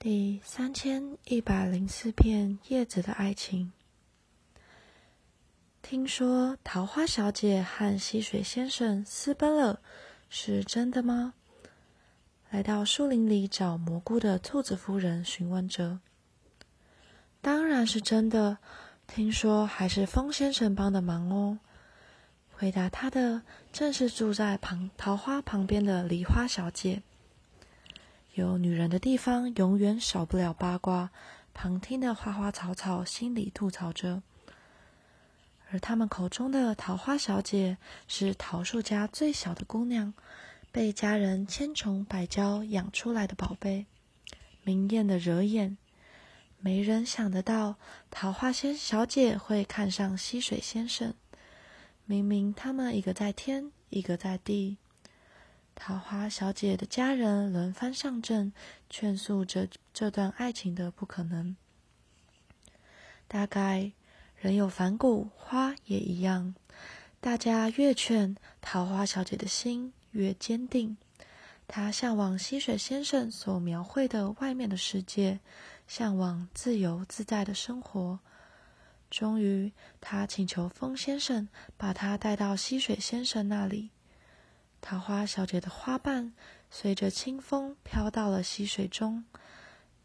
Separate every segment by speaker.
Speaker 1: 第三千一百零四篇叶子的爱情。听说桃花小姐和溪水先生私奔了，是真的吗？来到树林里找蘑菇的兔子夫人询问着。当然是真的，听说还是风先生帮的忙哦。回答他的正是住在旁桃花旁边的梨花小姐。有女人的地方，永远少不了八卦。旁听的花花草草心里吐槽着，而他们口中的桃花小姐是桃树家最小的姑娘，被家人千宠百娇养出来的宝贝，明艳的惹眼。没人想得到，桃花仙小姐会看上溪水先生。明明他们一个在天，一个在地。桃花小姐的家人轮番上阵，劝诉着这段爱情的不可能。大概人有反骨，花也一样。大家越劝，桃花小姐的心越坚定。她向往溪水先生所描绘的外面的世界，向往自由自在的生活。终于，她请求风先生把她带到溪水先生那里。桃花小姐的花瓣随着清风飘到了溪水中，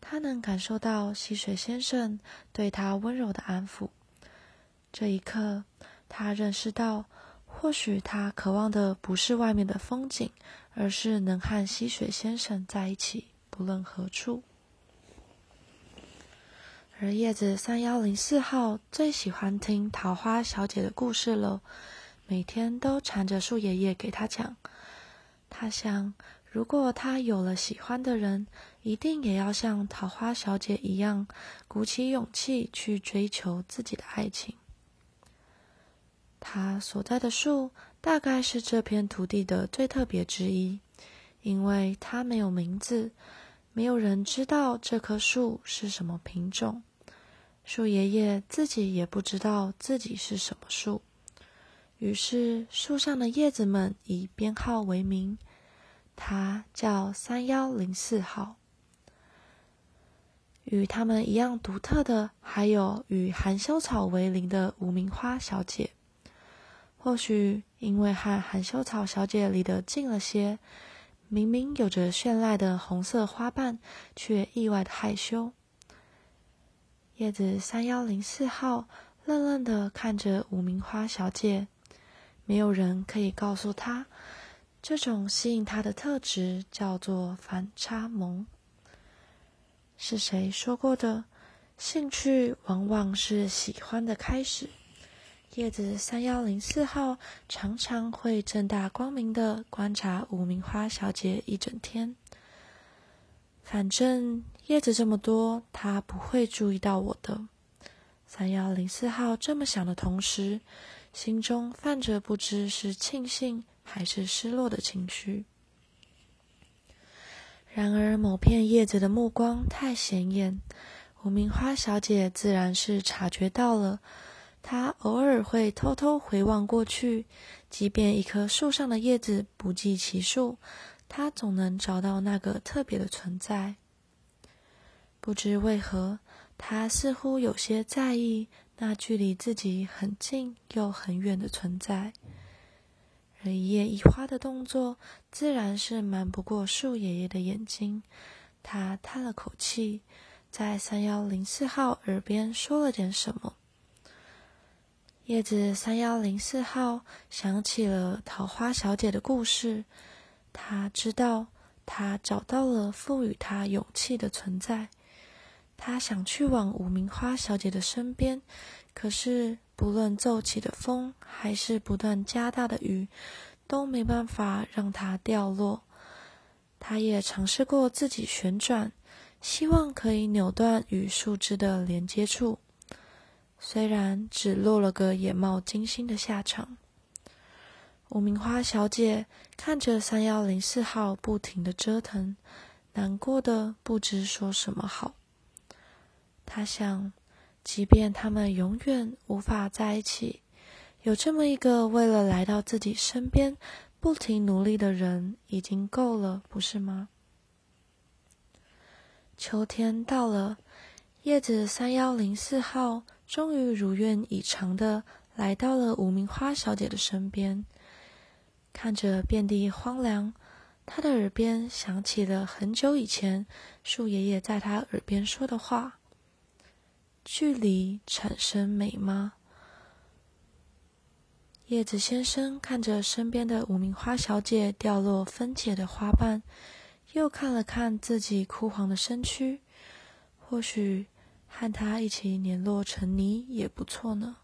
Speaker 1: 她能感受到溪水先生对她温柔的安抚。这一刻，她认识到，或许她渴望的不是外面的风景，而是能和溪水先生在一起，不论何处。而叶子三幺零四号最喜欢听桃花小姐的故事了。每天都缠着树爷爷给他讲。他想，如果他有了喜欢的人，一定也要像桃花小姐一样，鼓起勇气去追求自己的爱情。他所在的树大概是这片土地的最特别之一，因为它没有名字，没有人知道这棵树是什么品种。树爷爷自己也不知道自己是什么树。于是，树上的叶子们以编号为名，它叫三幺零四号。与它们一样独特的，还有与含羞草为邻的无名花小姐。或许因为和含羞草小姐离得近了些，明明有着绚烂的红色花瓣，却意外的害羞。叶子三幺零四号愣愣的看着无名花小姐。没有人可以告诉他，这种吸引他的特质叫做反差萌。是谁说过的？兴趣往往是喜欢的开始。叶子三幺零四号常常会正大光明的观察无名花小姐一整天。反正叶子这么多，他不会注意到我的。三幺零四号这么想的同时。心中泛着不知是庆幸还是失落的情绪。然而，某片叶子的目光太显眼，无名花小姐自然是察觉到了。她偶尔会偷偷回望过去，即便一棵树上的叶子不计其数，她总能找到那个特别的存在。不知为何，她似乎有些在意。那距离自己很近又很远的存在，而一叶一花的动作自然是瞒不过树爷爷的眼睛。他叹了口气，在三幺零四号耳边说了点什么。叶子三幺零四号想起了桃花小姐的故事，他知道他找到了赋予他勇气的存在。他想去往无名花小姐的身边，可是不论奏起的风，还是不断加大的雨，都没办法让它掉落。他也尝试过自己旋转，希望可以扭断与树枝的连接处，虽然只落了个眼冒金星的下场。无名花小姐看着三幺零四号不停的折腾，难过的不知说什么好。他想，即便他们永远无法在一起，有这么一个为了来到自己身边不停努力的人，已经够了，不是吗？秋天到了，叶子三幺零四号终于如愿以偿的来到了无名花小姐的身边。看着遍地荒凉，他的耳边响起了很久以前树爷爷在他耳边说的话：“距离产生美吗？”叶子先生看着身边的无名花小姐掉落分解的花瓣。又看了看自己枯黄的身躯，或许和他一起碾落成泥也不错呢。